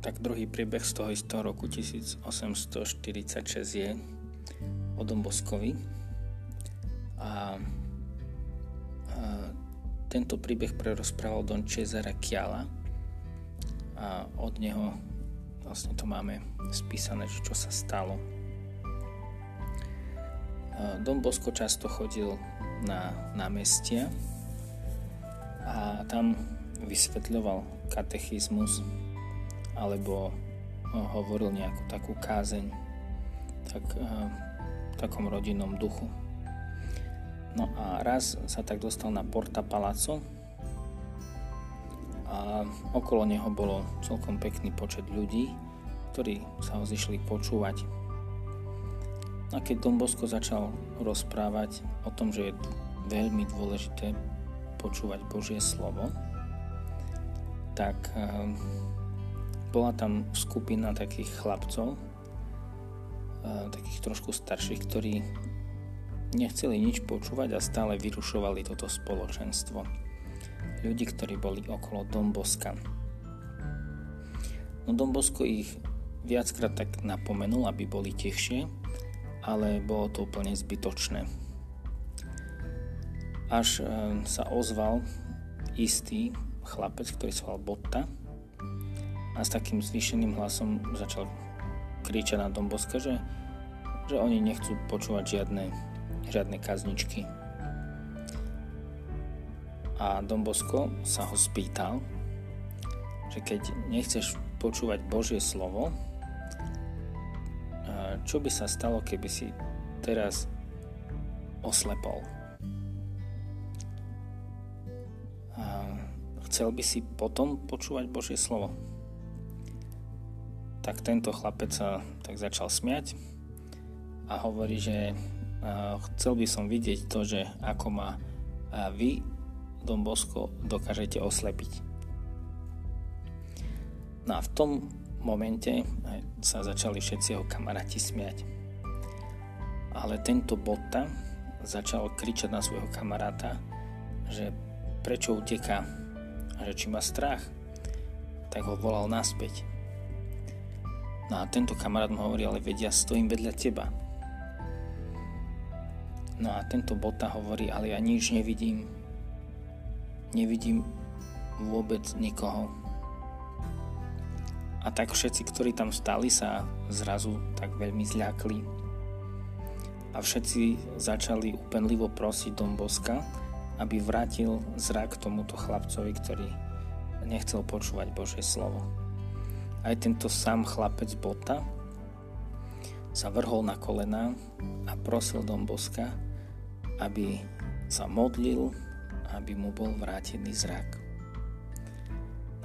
Tak druhý príbeh z toho istého roku 1846 je o Domboskovi. A, a tento príbeh prerozprával Don Cesare Chiala a od neho vlastne to máme spísané, čo sa stalo. Don Bosko často chodil na námestia a tam vysvetľoval katechizmus alebo no, hovoril nejakú takú kázeň tak, eh, v takom rodinnom duchu. No a raz sa tak dostal na Porta Palazzo a okolo neho bolo celkom pekný počet ľudí, ktorí sa ho zišli počúvať. A keď Don Bosco začal rozprávať o tom, že je veľmi dôležité počúvať Božie slovo, tak eh, bola tam skupina takých chlapcov, takých trošku starších, ktorí nechceli nič počúvať a stále vyrušovali toto spoločenstvo. Ľudí, ktorí boli okolo Domboska. No Dombosko ich viackrát tak napomenul, aby boli tichšie, ale bolo to úplne zbytočné. Až e, sa ozval istý chlapec, ktorý sa Botta, a s takým zvýšeným hlasom začal kričať na Domboska, že, že oni nechcú počúvať žiadne, žiadne kazničky. A Dombosko sa ho spýtal, že keď nechceš počúvať Božie slovo, čo by sa stalo, keby si teraz oslepol? Chcel by si potom počúvať Božie slovo? tak tento chlapec sa tak začal smiať a hovorí, že chcel by som vidieť to, že ako ma vy, Don Bosco, dokážete oslepiť. No a v tom momente sa začali všetci jeho kamaráti smiať. Ale tento Botta začal kričať na svojho kamaráta, že prečo uteká a že či má strach, tak ho volal naspäť. No a tento kamarát mu hovorí, ale vedia, stojím vedľa teba. No a tento bota hovorí, ale ja nič nevidím. Nevidím vôbec nikoho. A tak všetci, ktorí tam stali, sa zrazu tak veľmi zľakli. A všetci začali upenlivo prosiť Don Boska, aby vrátil zrak tomuto chlapcovi, ktorý nechcel počúvať Božie slovo aj tento sám chlapec Bota sa vrhol na kolena a prosil Dom Boska, aby sa modlil, aby mu bol vrátený zrak.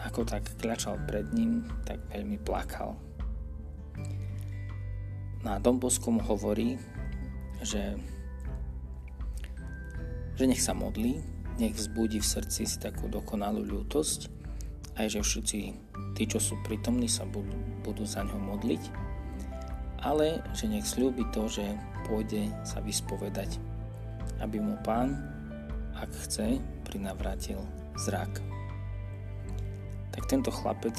Ako tak kľačal pred ním, tak veľmi plakal. Na Dom Bosko mu hovorí, že, že nech sa modlí, nech vzbudí v srdci si takú dokonalú ľútosť aj že všetci tí, čo sú prítomní, sa budú, budú za ňo modliť, ale že nech slúbi to, že pôjde sa vyspovedať, aby mu pán, ak chce, prinavrátil zrak. Tak tento chlapec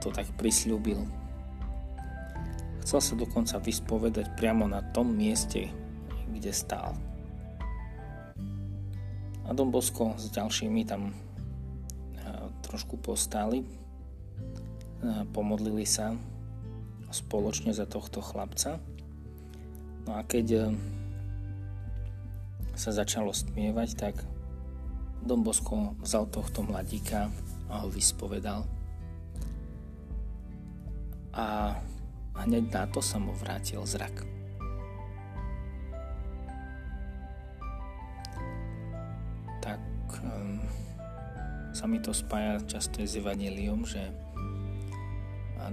to tak prislúbil. Chcel sa dokonca vyspovedať priamo na tom mieste, kde stál. A Don Bosko s ďalšími tam trošku postáli, pomodlili sa spoločne za tohto chlapca. No a keď e, sa začalo stmievať, tak Don Bosco vzal tohto mladíka a ho vyspovedal. A hneď na to sa mu vrátil zrak. Tak um, sa mi to spája často s Evangelium, že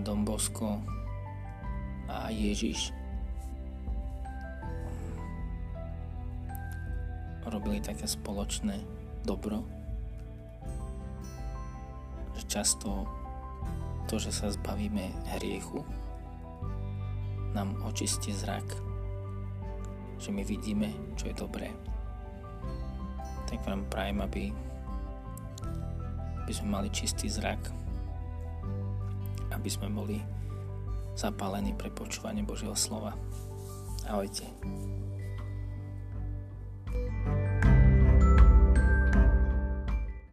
Dom Bosko a Ježiš robili také spoločné dobro, že často to, že sa zbavíme hriechu, nám očistí zrak, že my vidíme, čo je dobré. Vlastne tak vám prajem, aby, aby sme mali čistý zrak, aby sme boli zapálení pre počúvanie Božieho slova. Ahojte.